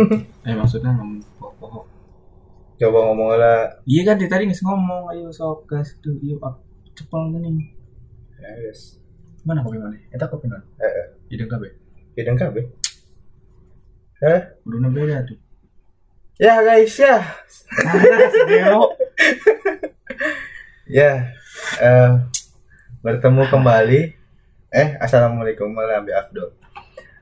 eh maksudnya ngomong pokok Coba ngomong lah. iya kan dia tadi nggak ngomong ayo sok gas tuh yuk ah, cepet gini Ya, yes. mana kopi mana kita kopi mana Eh, eh. hidung kabe Hidung kabeh. Eh? udah beda tuh Ya guys ya. Ya. eh, bertemu kembali. Eh, assalamualaikum warahmatullahi wabarakatuh.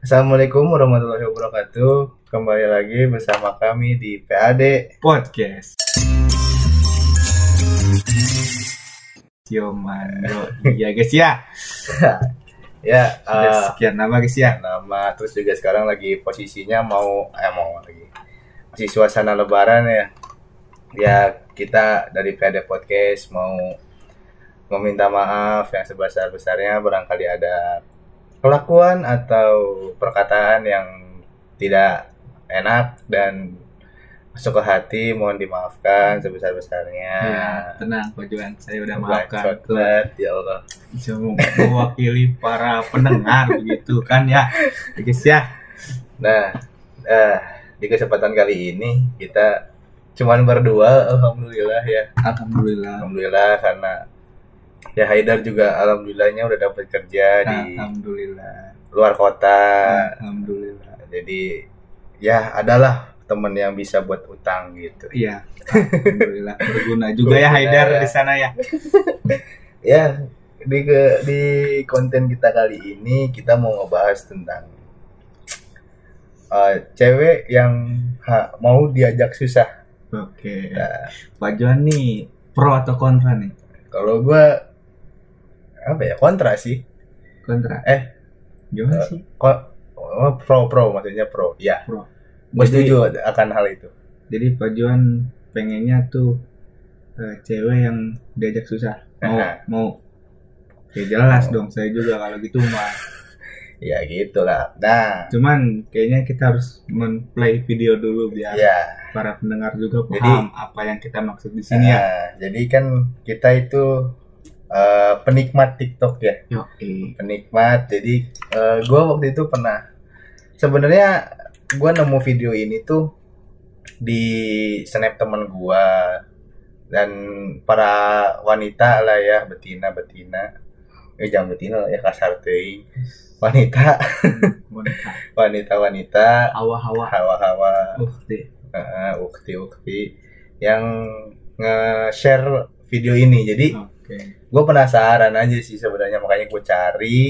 Assalamualaikum warahmatullahi wabarakatuh. Kembali lagi bersama kami di PAD. podcast. Mando iya guys ya Ya, Sudah eh, sekian nama guys ya nama. Terus juga sekarang lagi posisinya mau eh mau lagi. Masih suasana lebaran ya. Ya kita dari PAD Podcast mau meminta maaf yang sebesar besarnya barangkali ada kelakuan atau perkataan yang tidak enak dan masuk ke hati mohon dimaafkan sebesar besarnya ya tenang Pak Juan. Saya udah maafkan. ke ya Allah. Mewakili para pendengar begitu kan ya. Guys ya Nah, eh, di kesempatan kali ini kita cuman berdua, alhamdulillah ya. Alhamdulillah. Alhamdulillah karena ya Haidar juga alhamdulillahnya udah dapat kerja di Alhamdulillah luar kota. Alhamdulillah Jadi ya adalah temen yang bisa buat utang gitu. iya Alhamdulillah berguna juga ya Berguna, Haidar ya. di sana ya Ya, di ke, di konten kita kali ini kita mau ngebahas tentang eh, cewek yang ha- mau diajak susah. oke Nah, Pak Juan nih pro atau kontra nih Kalau gua apa ya kontra sih. kontra Eh. gimana sih Ko- oh, pro pro maksudnya pro. Ya, pro gue Jadi- setuju akan hal itu. jadi Pak Juan pengennya tuh eh, cewek yang diajak susah mau Aha. mau ya jelas dong saya juga kalau gitu mah Ya gitulah. Nah, cuman kayaknya kita harus men-play video dulu biar ya. para pendengar juga Jadi- paham apa yang kita maksud di sini ya Nah, jadi kan kita itu eh, penikmat TikTok ya, yo penikmat. Jadi eh, gua waktu itu pernah sebenarnya gua nemu video ini tuh di snap temen gua dan para wanita lah ya betina betina. Eh jangan betina lah ya kasar teuing. wanita. Wanita. Wanita-wanita hawa-hawa. Hawa-hawa. Ukti uh, ukti-ukti yang nge-share video ini. Jadi oke gue penasaran aja sih sebenarnya makanya gue cari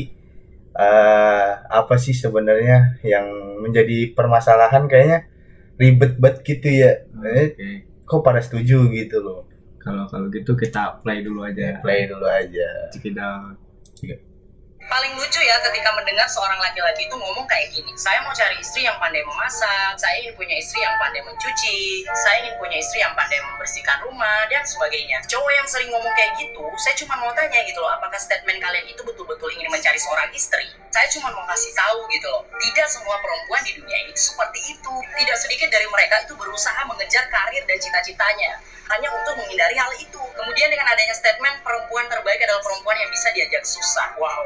eh apa sih sebenarnya yang menjadi permasalahan kayaknya ribet banget gitu ya. Eh, oke kok pada setuju gitu loh. kalau kalau gitu kita play dulu aja Play dulu aja. Check it out. Paling lucu ya ketika mendengar seorang laki-laki itu ngomong kayak gini saya mau cari istri yang pandai memasak saya ingin punya istri yang pandai mencuci saya ingin punya istri yang pandai membersihkan rumah dan sebagainya cowok yang sering ngomong kayak gitu saya cuma mau tanya gitu loh apakah statement kalian itu betul-betul ingin mencari seorang istri saya cuma mau kasih tahu gitu loh tidak semua perempuan di dunia ini seperti itu tidak sedikit dari mereka itu berusaha mengejar karir dan cita-citanya hanya untuk menghindari hal itu. Kemudian dengan adanya statement perempuan terbaik adalah perempuan yang bisa diajak susah. Wow.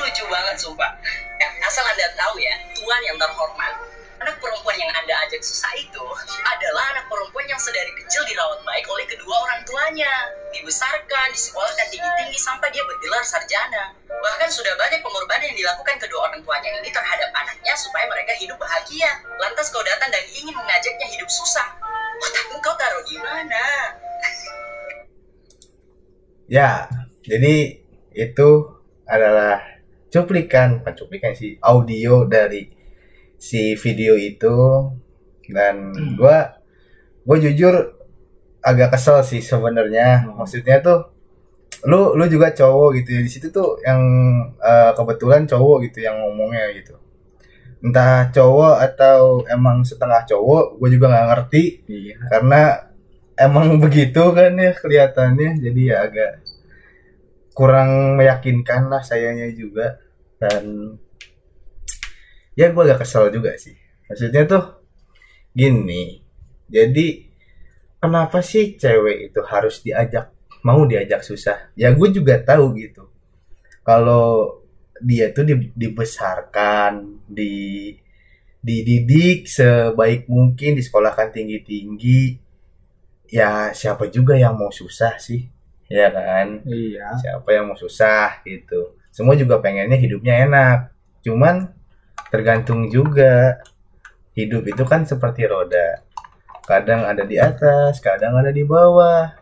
Lucu banget sumpah. Ya, asal Anda tahu ya, Tuhan yang terhormat. Anak perempuan yang Anda ajak susah itu adalah anak perempuan yang sedari kecil dirawat baik oleh kedua orang tuanya. Dibesarkan, disekolahkan tinggi-tinggi sampai dia bergelar sarjana. Bahkan sudah banyak pengorbanan yang dilakukan kedua orang tuanya ini terhadap anaknya supaya mereka hidup bahagia. Lantas kau datang dan ingin mengajaknya hidup susah. Otakmu kau taruh di mana? Ya, jadi itu adalah cuplikan, bukan cuplikan sih, audio dari si video itu dan Hmm. gua gua jujur agak kesel sih sebenarnya. Hmm. Maksudnya tuh lu lu juga cowok gitu ya. Di situ tuh yang eh, kebetulan cowok gitu yang ngomongnya gitu. Entah cowok atau emang setengah cowok, gue juga nggak ngerti Iya. karena emang begitu kan ya kelihatannya jadi ya agak kurang meyakinkan lah sayanya juga. Dan ya gue agak kesel juga sih. Maksudnya tuh gini. Jadi kenapa sih cewek itu harus diajak mau diajak susah? Ya gue juga tahu gitu. Kalau dia tuh di- dibesarkan di dididik sebaik mungkin disekolahkan tinggi tinggi ya siapa juga yang mau susah sih ya kan? Iya. Siapa yang mau susah gitu. Semua juga pengennya hidupnya enak. Cuman tergantung juga. Hidup itu kan seperti roda. Kadang ada di atas kadang ada di bawah.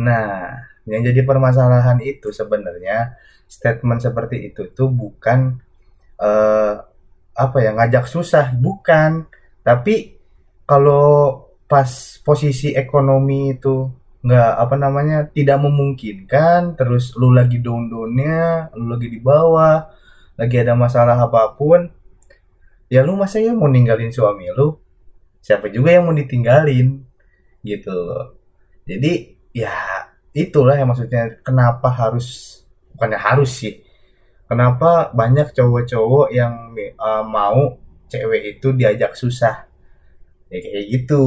Nah yang jadi permasalahan itu sebenarnya statement seperti itu tuh bukan eh, apa ya ngajak susah. Bukan. Tapi kalau pas posisi ekonomi itu nggak apa namanya tidak memungkinkan terus lu lagi down-downnya lu lagi di bawah lagi ada masalah apa pun ya lu masa ya mau ninggalin suami lu? Siapa juga yang mau ditinggalin? Gitu loh. Jadi ya itulah yang maksudnya kenapa harus bukannya harus sih kenapa banyak cowok-cowok yang uh, mau cewek itu diajak susah? Ya kayak gitu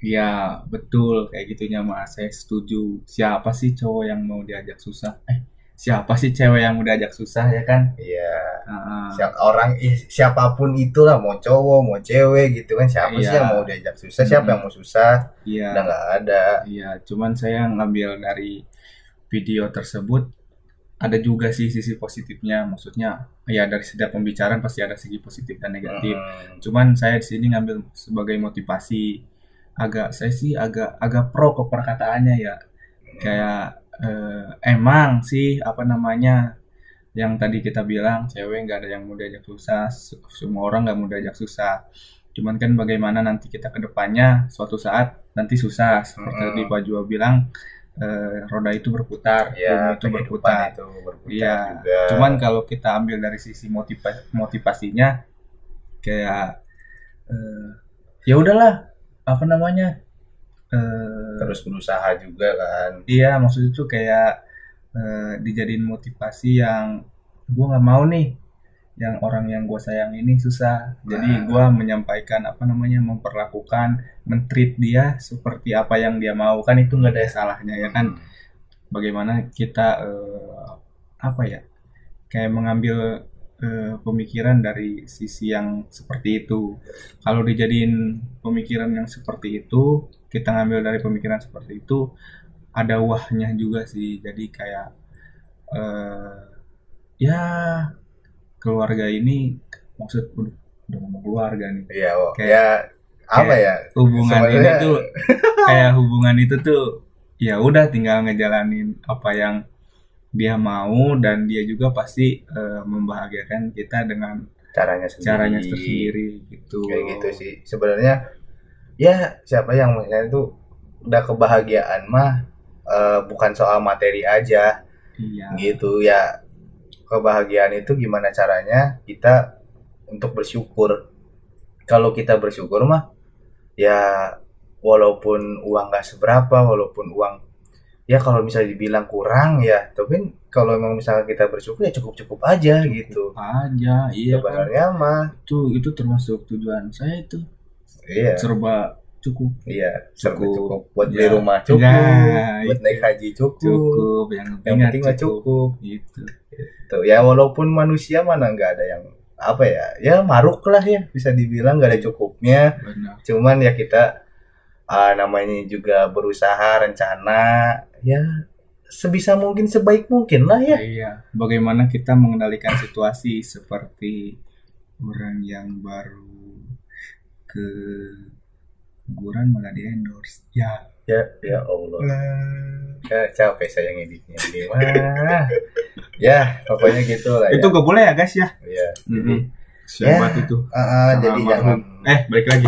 iya betul kayak gitunya mas. Saya setuju. Siapa sih cowok yang mau diajak susah? Eh siapa sih cewek yang mau diajak susah ya kan? Iya, Ah, siap orang siapa pun itulah mau cowok mau cewek gitu kan. Siapa sih Iya. yang mau diajak susah? Siapa Mm-mm. yang mau susah? Iya. Udah nggak ada. Iya, cuman saya ngambil dari video tersebut ada juga sih sisi positifnya. Maksudnya, ya dari setiap pembicaraan pasti ada segi positif dan negatif. Hmm, Cuman saya di sini ngambil sebagai motivasi. Agak saya sih agak agak pro ke perkataannya ya. Kayak eh, emang sih apa namanya yang tadi kita bilang cewek nggak ada yang mau diajak susah, se- semua orang nggak mau diajak susah. Cuman kan bagaimana nanti kita ke depannya suatu saat nanti susah seperti Mm-mm. tadi Pak Jua bilang eh, roda itu berputar, ya bumi itu berputar. itu berputar Iya, juga cuman kalau kita ambil dari sisi motiva- motivasinya kayak eh, ya udahlah apa namanya eh, terus berusaha juga kan. iya maksud itu kayak eh, dijadiin motivasi yang gue nggak mau nih yang orang yang gue sayang ini susah. Jadi Nah. gue menyampaikan apa namanya memperlakukan mentreat dia seperti apa yang dia mau. Kan itu nggak ada salahnya ya kan? Bagaimana kita eh, apa ya kayak mengambil eh, pemikiran dari sisi yang seperti itu. Kalau dijadiin pemikiran yang seperti itu, kita ngambil dari pemikiran seperti itu, ada wahnya juga sih. Jadi kayak eh, ya keluarga ini maksud udah, udah ngomong keluarga nih. Iya, oh, Kayak- ya apa ya? Hubungan ini Sebenarnya- tuh kayak hubungan itu tuh ya udah tinggal ngejalanin apa yang dia mau dan dia juga pasti eh, membahagiakan kita dengan Caranya sendiri. caranya tersendiri gitu. Kayak gitu sih. Sebenarnya ya siapa yang misalnya itu udah kebahagiaan mah eh, bukan soal materi aja Iya. gitu ya. Kebahagiaan itu gimana caranya kita untuk bersyukur. Kalau kita bersyukur mah ya walaupun uang nggak seberapa, walaupun uang ya kalau misalnya dibilang kurang ya, tapi kalau memang misalnya kita bersyukur ya cukup-cukup aja gitu. Aja, iya kan. Sebenarnya mah Itu itu termasuk tujuan saya itu. iya. Serba cukup. Iya, serba Cukup. cukup. Buat beli Ya. rumah cukup, Ya, buat itu. naik haji cukup. Cukup yang Yang penting mah cukup. Gitu. Tuh, ya walaupun manusia mana nggak ada yang apa ya, ya maruk lah ya bisa dibilang nggak ada cukupnya. Benar. Cuman ya kita ah, namanya juga berusaha rencana, ya sebisa mungkin sebaik mungkin lah ya. Iya, bagaimana kita mengendalikan situasi seperti orang yang baru ke kuburan malah di endorse. Ya, Ya, ya Allah. Ya, capek saya ngeditnya gimana. ya, pokoknya gitu lah ya. itu gak boleh ya guys ya. Iya. Jadi, Ya. siapa itu? Ah, ah, Sama jadi jangan Eh, balik lagi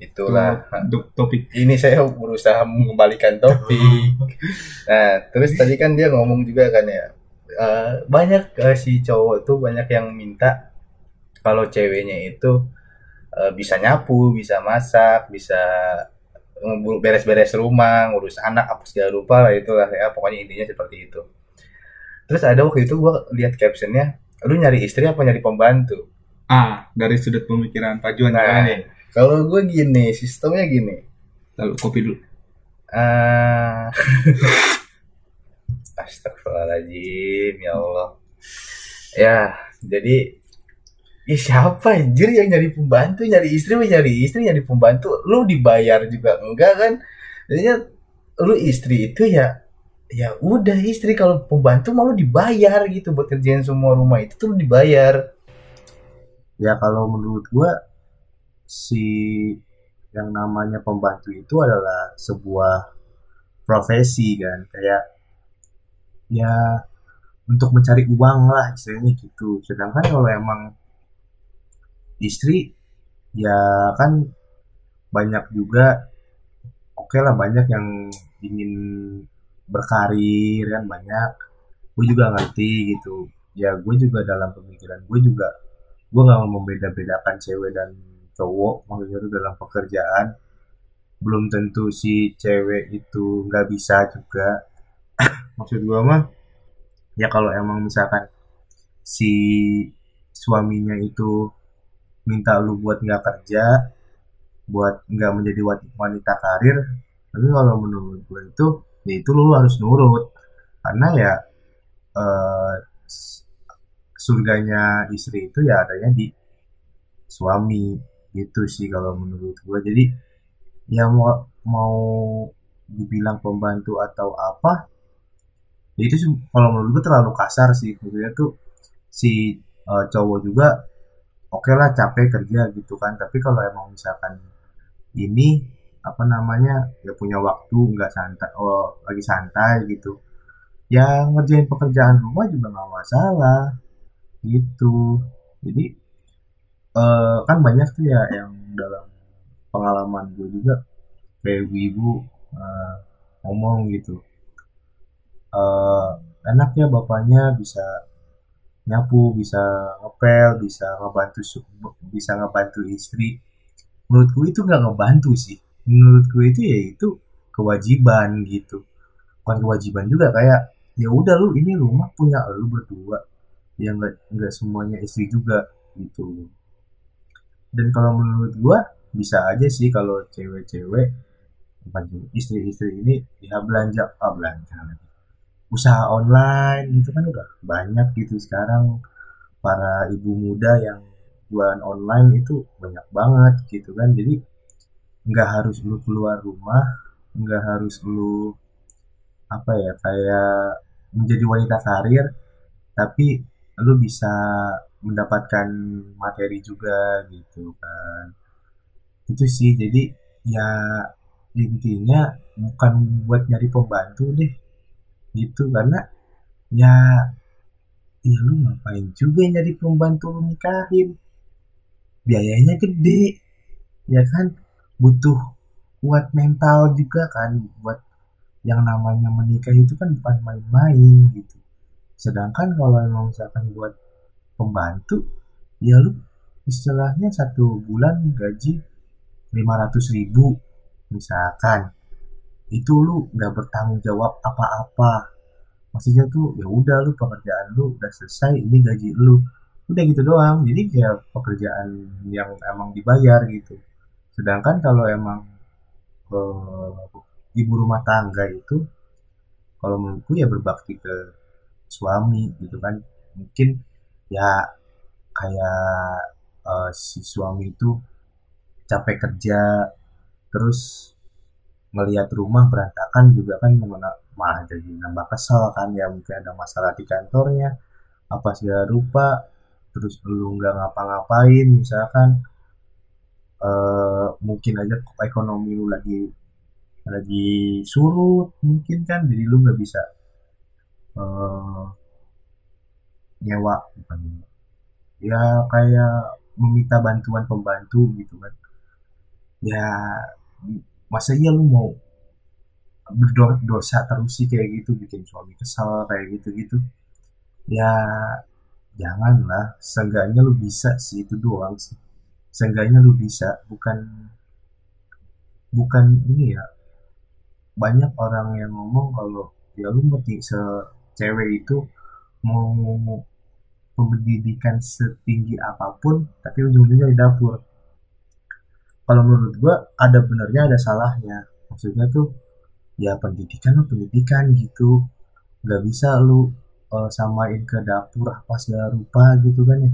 itulah. untuk topik. ini saya berusaha mengembalikan topik. Nah, terus tadi kan dia ngomong juga kan ya, eh, banyak eh, si cowok tuh banyak yang minta kalau ceweknya itu eh, bisa nyapu, bisa masak, bisa beres-beres rumah, ngurus anak apa segala rupa lah itulah ya, pokoknya intinya seperti itu. Terus ada waktu itu gua lihat captionnya, lu nyari istri apa nyari pembantu? Ah, dari sudut pemikiran Pak Juan Nah. nih? Kalau gue gini, sistemnya gini. Lalu kopi dulu. Ah. Astagfirullahaladzim, ya Allah. Ya, jadi Ya siapa anjir yang nyari pembantu, nyari istri, nyari istri, nyari pembantu, lu dibayar juga enggak kan? Jadinya lu istri itu ya ya udah istri kalau pembantu malu dibayar gitu buat kerjain semua rumah itu tuh lu dibayar. Ya kalau menurut gua si yang namanya pembantu itu adalah sebuah profesi kan kayak ya untuk mencari uang lah istilahnya gitu. Sedangkan kalau emang istri ya kan banyak juga oke lah banyak yang ingin berkarir kan banyak. Gue juga ngerti gitu. Ya gue juga dalam pemikiran gue juga gue nggak mau membeda-bedakan cewek dan cowok maksudnya itu dalam pekerjaan. Belum tentu si cewek itu nggak bisa juga. Maksud gue mah ya kalau emang misalkan si suaminya itu minta lu buat nggak kerja buat nggak menjadi wanita karir tapi kalau menurut gue itu ya itu lu harus nurut. Karena ya s- surganya istri itu ya adanya di suami gitu sih kalau menurut gue jadi ya mau mau dibilang pembantu atau apa ya itu kalau menurut gue terlalu kasar sih. Maksudnya tuh si eh, cowok juga oke lah capek kerja gitu kan. Tapi kalau emang misalkan ini apa namanya ya punya waktu nggak santai oh lagi santai gitu ya ngerjain pekerjaan rumah juga nggak masalah gitu. Jadi eh, kan banyak tuh ya yang dalam pengalaman gue juga. Kayak ibu eh, ngomong gitu. Eh enak ya bapaknya bisa nyapu bisa ngepel bisa ngebantu bisa ngebantu istri. Menurutku itu nggak ngebantu sih. Menurutku itu ya itu kewajiban gitu. Bukan kewajiban juga kayak ya udah lu ini rumah punya lu berdua ya nggak nggak semuanya istri juga gitu. Dan kalau menurut gua bisa aja sih kalau cewek-cewek istri-istri ini ya belanja ah belanja lagi. Usaha online gitu kan udah banyak gitu sekarang. Para ibu muda yang jualan online itu banyak banget gitu kan. Jadi nggak harus lu keluar rumah nggak harus lu apa ya kayak menjadi wanita karir tapi lu bisa mendapatkan materi juga gitu kan. Itu sih jadi ya intinya bukan buat nyari pembantu deh gitu. Karena ya ya lu ngapain juga nyari pembantu lu nikahin? Biayanya gede ya kan? Butuh kuat mental juga kan buat yang namanya menikah itu kan bukan main-main gitu sedangkan kalau emang misalkan buat pembantu ya lu istilahnya satu bulan gaji 500 ribu misalkan. Itu lu nggak bertanggung jawab apa-apa. Maksudnya tuh ya udah lu pekerjaan lu udah selesai ini gaji lu. Udah gitu doang. Jadi kayak pekerjaan yang emang dibayar gitu. Sedangkan kalau emang eh, ibu rumah tangga itu kalau menurutku ya berbakti ke suami gitu kan. Mungkin ya kayak eh, si suami itu capek kerja terus melihat rumah berantakan juga kan malah jadi nambah kesel kan ya mungkin ada masalah di kantornya apa segala rupa terus lu nggak ngapa-ngapain misalkan eh, mungkin aja ekonomi lu lagi lagi surut mungkin kan jadi lu nggak bisa eh, nyewa bukan ya kayak meminta bantuan pembantu gitu kan. Ya masa iya lu mau berdosa terus sih kayak gitu bikin suami kesal kayak gitu gitu ya janganlah. Seenggaknya lu bisa sih itu doang sih. Seenggaknya lu bisa bukan bukan ini ya. Banyak orang yang ngomong kalau ya lu se cewek itu mau pendidikan setinggi apa pun tapi ujung-ujungnya di dapur. Kalau menurut gua ada benernya ada salahnya. Maksudnya tuh ya pendidikan lo pendidikan gitu. Nggak bisa lu eh, samain ke dapur apa segala rupa gitu kan ya.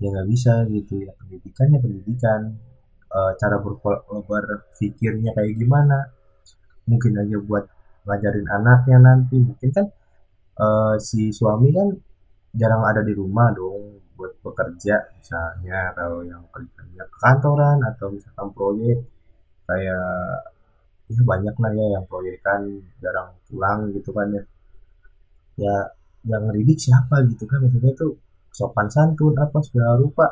Ya nggak bisa gitu ya. Pendidikannya pendidikan. Eh, cara berpikirnya kayak gimana? Mungkin aja buat ngajarin anaknya nanti. Mungkin kan eh, si suami kan jarang ada di rumah dong buat bekerja misalnya kalau yang kerjanya ke kantoran atau misalkan proyek. Kayak ya banyak lah ya yang proyek kan jarang pulang gitu kan ya. Ya yang ngedidik siapa gitu kan maksudnya tuh sopan santun apa segala rupa.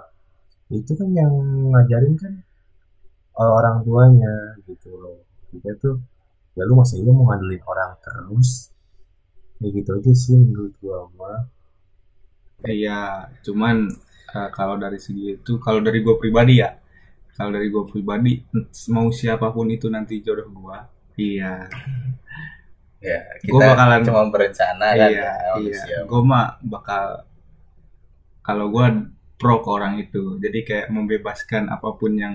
Itu kan yang ngajarin kan eh, orang tuanya gitu loh. Kita tuh ya lu masa iya mau ngandelin orang terus ya gitu aja sih menurut gua mah Iya, cuman eh, kalau dari segi itu, kalau dari gue pribadi ya, kalau dari gue pribadi, mau siapa pun itu nanti jodoh gue, iya, Ya, Gua kita bakalan- cuma berencana kan iya, ya, iya, gue mah bakal, kalau gue pro ke orang itu, jadi kayak membebaskan apa pun yang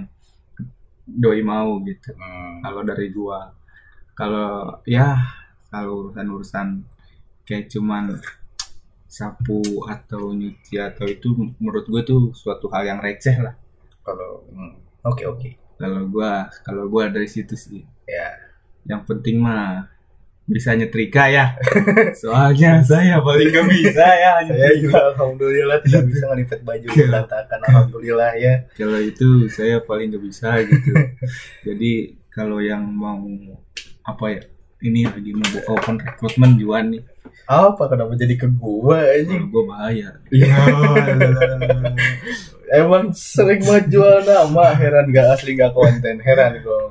doi mau gitu. Hmm. Kalau dari gue, kalau ya kalau urusan-urusan kayak cuman sapu atau nyuci atau itu menurut gue tuh suatu hal yang receh lah. Kalau hmm, oke oke. kalau gua kalau gua dari situ sih Ya. yang penting mah bisa nyetrika ya soalnya saya paling gak bisa ya Saya juga alhamdulillah tidak bisa ngelipet baju Iya. berantakan alhamdulillah ya. kalau itu saya paling gak bisa gitu jadi kalau yang mau apa ya ini lagi mau buka open recruitment juan nih Apa kenapa jadi ke gua kalau anjing? gua bahaya Iya. Emang sering banget jual nama, heran gak asli gak konten, heran gua.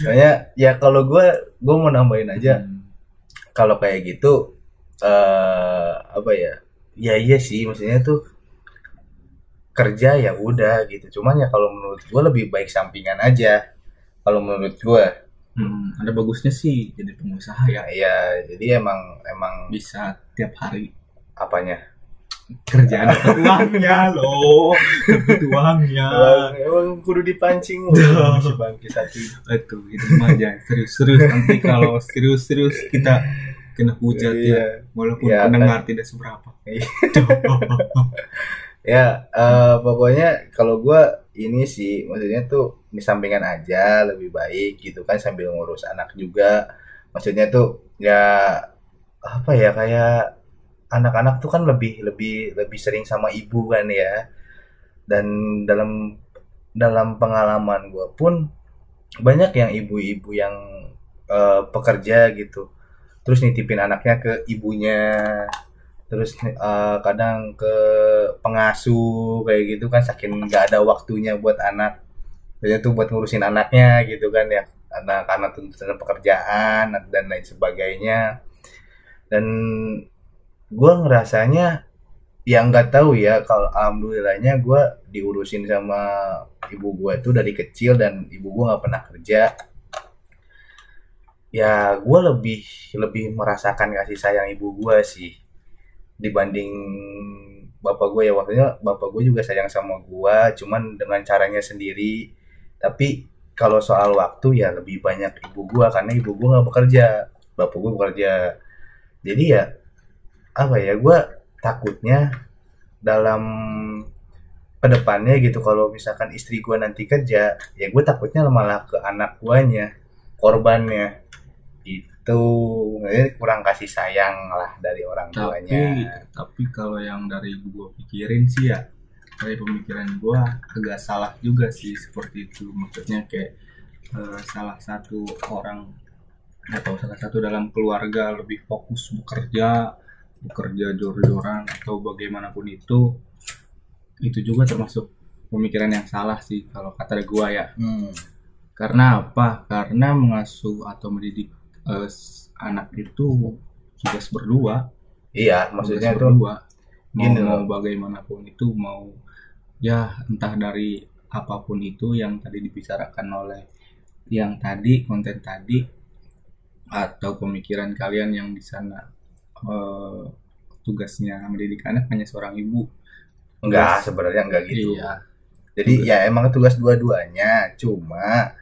Kayaknya ya kalau gua gua mau nambahin aja Hmm. kalau kayak gitu eh apa ya? Ya iya sih, maksudnya tuh kerja ya udah gitu. Cuman ya kalau menurut gua lebih baik sampingan aja. Kalau menurut gua Hmm, ada bagusnya sih jadi pengusaha ya. Ya jadi emang emang bisa tiap hari. Apanya? kerjaan uangnya loh uangnya Emang, kudu dipancing loh si bangki satu. itu itu aja. Serius serius. Nanti kalau serius serius kita kena hujat ya. Iya. walaupun Ya, pendengar tidak seberapa. Iya. Ya, eh, pokoknya kalau gua ini sih maksudnya tuh di sampingan aja lebih baik gitu kan sambil ngurus anak juga. Maksudnya tuh ya apa ya kayak anak-anak tuh kan lebih lebih lebih sering sama ibu kan ya. Dan dalam dalam pengalaman gua pun banyak yang ibu-ibu yang eh, pekerja gitu. Terus nitipin anaknya ke ibunya terus eh, kadang ke pengasuh kayak gitu kan saking nggak ada waktunya buat anak Biasanya tuh buat ngurusin anaknya gitu kan ya. Anak karena tuntutan pekerjaan dan lain sebagainya. Dan gua ngerasanya ya nggak tahu ya kalau alhamdulillahnya gua diurusin sama ibu gua tuh dari kecil dan ibu gua nggak pernah kerja. Ya gua lebih lebih merasakan kasih sayang ibu gua sih dibanding bapak gue ya. Waktunya bapak gue juga sayang sama gue cuman dengan caranya sendiri tapi kalau soal waktu ya lebih banyak ibu gue karena ibu gue nggak bekerja. Bapak gue bekerja. Jadi ya apa ya gue takutnya dalam ke depannya gitu kalau misalkan istri gue nanti kerja ya gue takutnya malah ke anak guanya korbannya. Itu Jadi kurang kasih sayang lah dari orang tapi tuanya. tapi kalau yang dari gua pikirin sih ya dari pemikiran gua agak salah juga sih seperti itu. Maksudnya kayak eh, salah satu orang atau salah satu dalam keluarga lebih fokus bekerja bekerja jor-joran atau bagaimanapun itu itu juga termasuk pemikiran yang salah sih kalau kata gua ya. Hmm. karena apa? Karena mengasuh atau mendidik s- anak itu tugas berdua. Iya, maksudnya tugas tuh berdua. mau, gini mau bagaimanapun itu mau ya entah dari apa pun itu yang tadi dibicarakan oleh yang tadi konten tadi atau pemikiran kalian yang di sana eh, tugasnya mendidik anak hanya seorang ibu. Enggak Tugas- sebenarnya enggak gitu. iya. Jadi ya emang tugas dua-duanya, cuma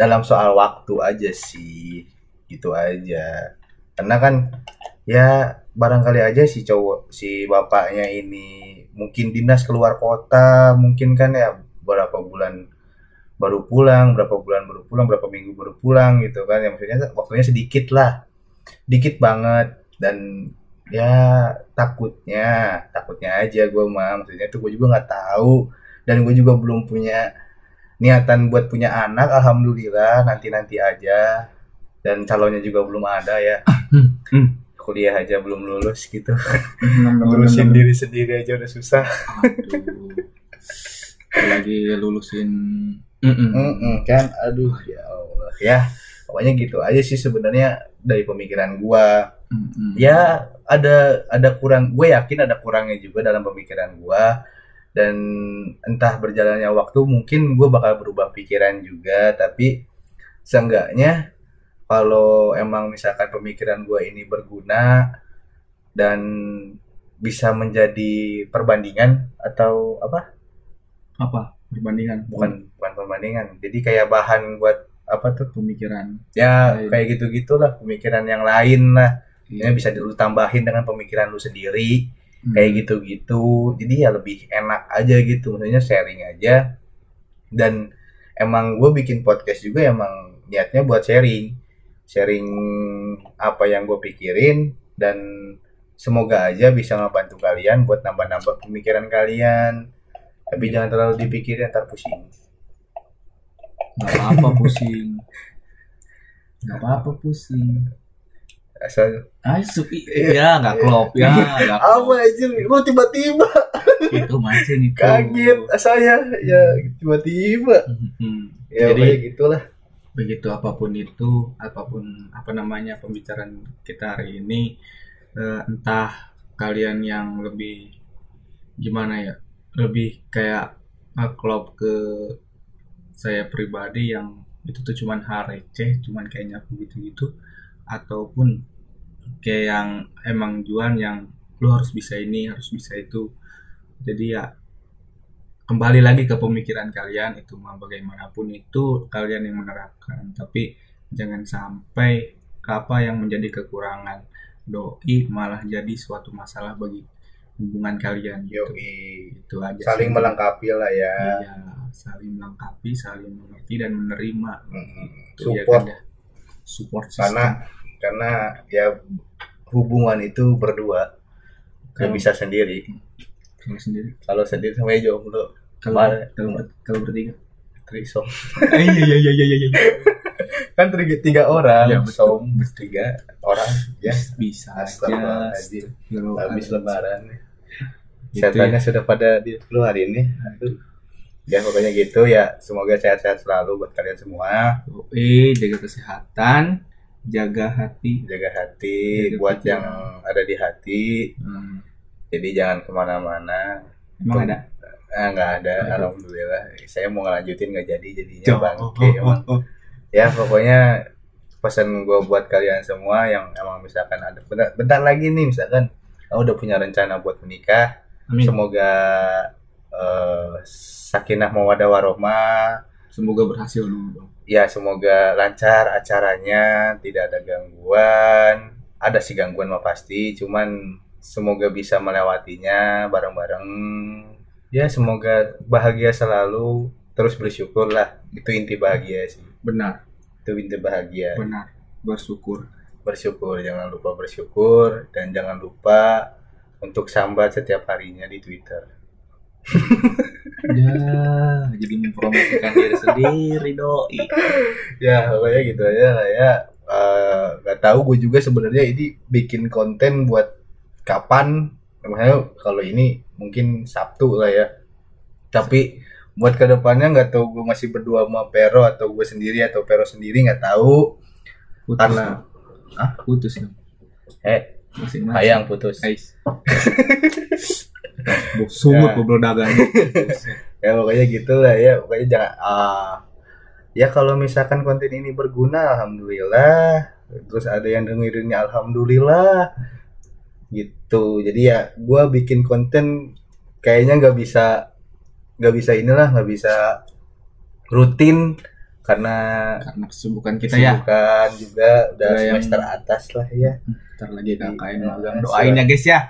dalam soal waktu aja sih, gitu aja. Karena kan ya barangkali aja si cowok si bapaknya ini mungkin dinas keluar kota mungkin kan ya berapa bulan baru pulang berapa bulan baru pulang berapa minggu baru pulang gitu kan. Ya maksudnya waktunya sedikit lah. Dikit banget. Dan ya takutnya takutnya aja gue mah. Maksudnya tuh gue juga nggak tahu. Dan gue juga belum punya niatan buat punya anak alhamdulillah nanti nanti aja. Dan calonnya juga belum ada ya. Hmm. Kuliah aja belum lulus gitu. Ngurusin diri sendiri aja udah susah. Aduh. lagi lulusin. Mm-mm. Mm-mm, kan? Aduh ya Allah. Ya pokoknya gitu aja sih sebenarnya dari pemikiran gua. Mm-mm. ya ada ada kurang gue yakin ada kurangnya juga dalam pemikiran gua. Dan entah berjalannya waktu mungkin gue bakal berubah pikiran juga. Tapi seenggaknya kalau emang misalkan pemikiran gue ini berguna dan bisa menjadi perbandingan atau apa? Apa? Perbandingan? Bukan bukan perbandingan. Jadi kayak bahan buat apa tuh? Pemikiran. Ya Lain. kayak gitu gitulah pemikiran yang lain lah. Iya. ya bisa lu tambahin dengan pemikiran lu sendiri Hmm. kayak gitu-gitu. Jadi ya lebih enak aja gitu maksudnya sharing aja. Dan emang gue bikin podcast juga emang niatnya buat sharing sharing apa yang gue pikirin dan semoga aja bisa ngebantu kalian buat nambah-nambah pemikiran kalian. Tapi jangan terlalu dipikirin ntar pusing. Nggak apa-apa pusing. Nggak apa-apa pusing. Asal ah supi ya nggak klop ya nggak apa aja lu tiba-tiba. Itu mancing itu kaget saya ya. Tiba-tiba. Hmm. ya Jadi- gitulah begitu apa pun itu apa pun apa namanya pembicaraan kita hari ini eh, entah kalian yang lebih gimana ya lebih kayak klop ke saya pribadi yang itu tuh cuman hal receh cuman kayak nyapu gitu-gitu ataupun kayak yang emang juan yang lu harus bisa ini harus bisa itu. Jadi ya kembali lagi ke pemikiran kalian itu mah bagaimanapun itu kalian yang menerapkan tapi jangan sampai apa yang menjadi kekurangan doi malah jadi suatu masalah bagi hubungan kalian gitu Yoi. itu aja saling sih. melengkapi lah ya iya saling melengkapi saling mengerti dan menerima Mm-mm. Itu ya support kan ya. support karena system. karena ya hubungan itu berdua nggak bisa sendiri kalau sendiri? Kalau sendiri sama jomblo kalau Kemarin- kalau, ber- kalau bertiga? Trisom iya iya iya iya iya. Kan tiga, tiga orang. Betul. som tiga orang. Ya. Bisa aja. habis lebaran. Gitu setannya sudah pada dikeluarin nih Aduh. ya pokoknya gitu ya. Semoga sehat-sehat selalu buat kalian semua. Eh jaga kesehatan jaga hati. Jaga hati Jaga buat pikiran. yang ada di hati. Hmm, jadi jangan ke mana-mana. Emang ada? Ah nggak ada Aduh. alhamdulillah. Saya mau ngelanjutin nggak jadi jadinya bangke emang. ya pokoknya pesan gue buat kalian semua yang emang misalkan ada bentar, bentar lagi nih misalkan kamu udah punya rencana buat menikah amin. semoga eh, sakinah mawadah warohmah semoga berhasil dulu ya semoga lancar acaranya tidak ada gangguan. Ada sih gangguan mah pasti cuman semoga bisa melewatinya bareng-bareng. Ya semoga bahagia selalu. Terus bersyukur lah. Itu inti bahagia sih. Benar. Itu inti bahagia. Benar. Bersyukur. Bersyukur. Jangan lupa bersyukur. Dan jangan lupa untuk sambat setiap harinya di Twitter. Ya jadi mempromosikan diri sendiri doi. Ya pokoknya gitu aja lah ya. Eh, nggak tahu gue juga sebenarnya ini bikin konten buat kapan namanya kalau ini mungkin Sabtu lah ya. Tapi buat ke depannya nggak tahu gue masih berdua sama Pero atau gue sendiri atau Pero sendiri nggak tahu. Putus. Karena ah putus dong. Eh masing sayang putus. Sumut Ya. ngobrol dagang. Ya pokoknya gitu lah ya. Pokoknya jangan ah ya kalau misalkan konten ini berguna alhamdulillah. Terus ada yang dengerinnya alhamdulillah gitu jadi ya gua bikin konten kayaknya nggak bisa nggak bisa inilah nggak bisa rutin karena karena kesibukan kita ya kesibukan juga udah yang- semester atas lah ya ntar lagi KKN Iya, magang doain ya guys ya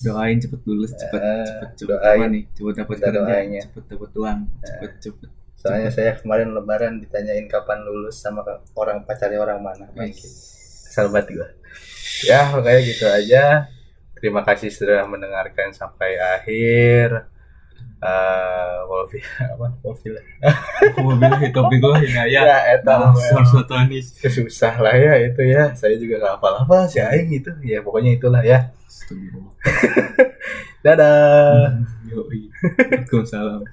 doain cepet lulus cepet Eh, cepet cepet doain. apa nih cepet dapat kerja doainnya. cepet dapat uang cepet cepet Soalnya saya kemarin lebaran ditanyain kapan lulus sama orang pacarnya orang mana. Wih. Kesel banget gue. Ya, pokoknya gitu aja. Terima kasih sudah mendengarkan sampai akhir. Eh, Wolfi apa? Lah. wabillahi taufiq wal hidayah Ya, eta suatu anis susah lah ya itu ya. Saya juga gak hafal-hafal si aing itu. Ya pokoknya itulah ya. Dadah. Yoi. Waalaikumsalam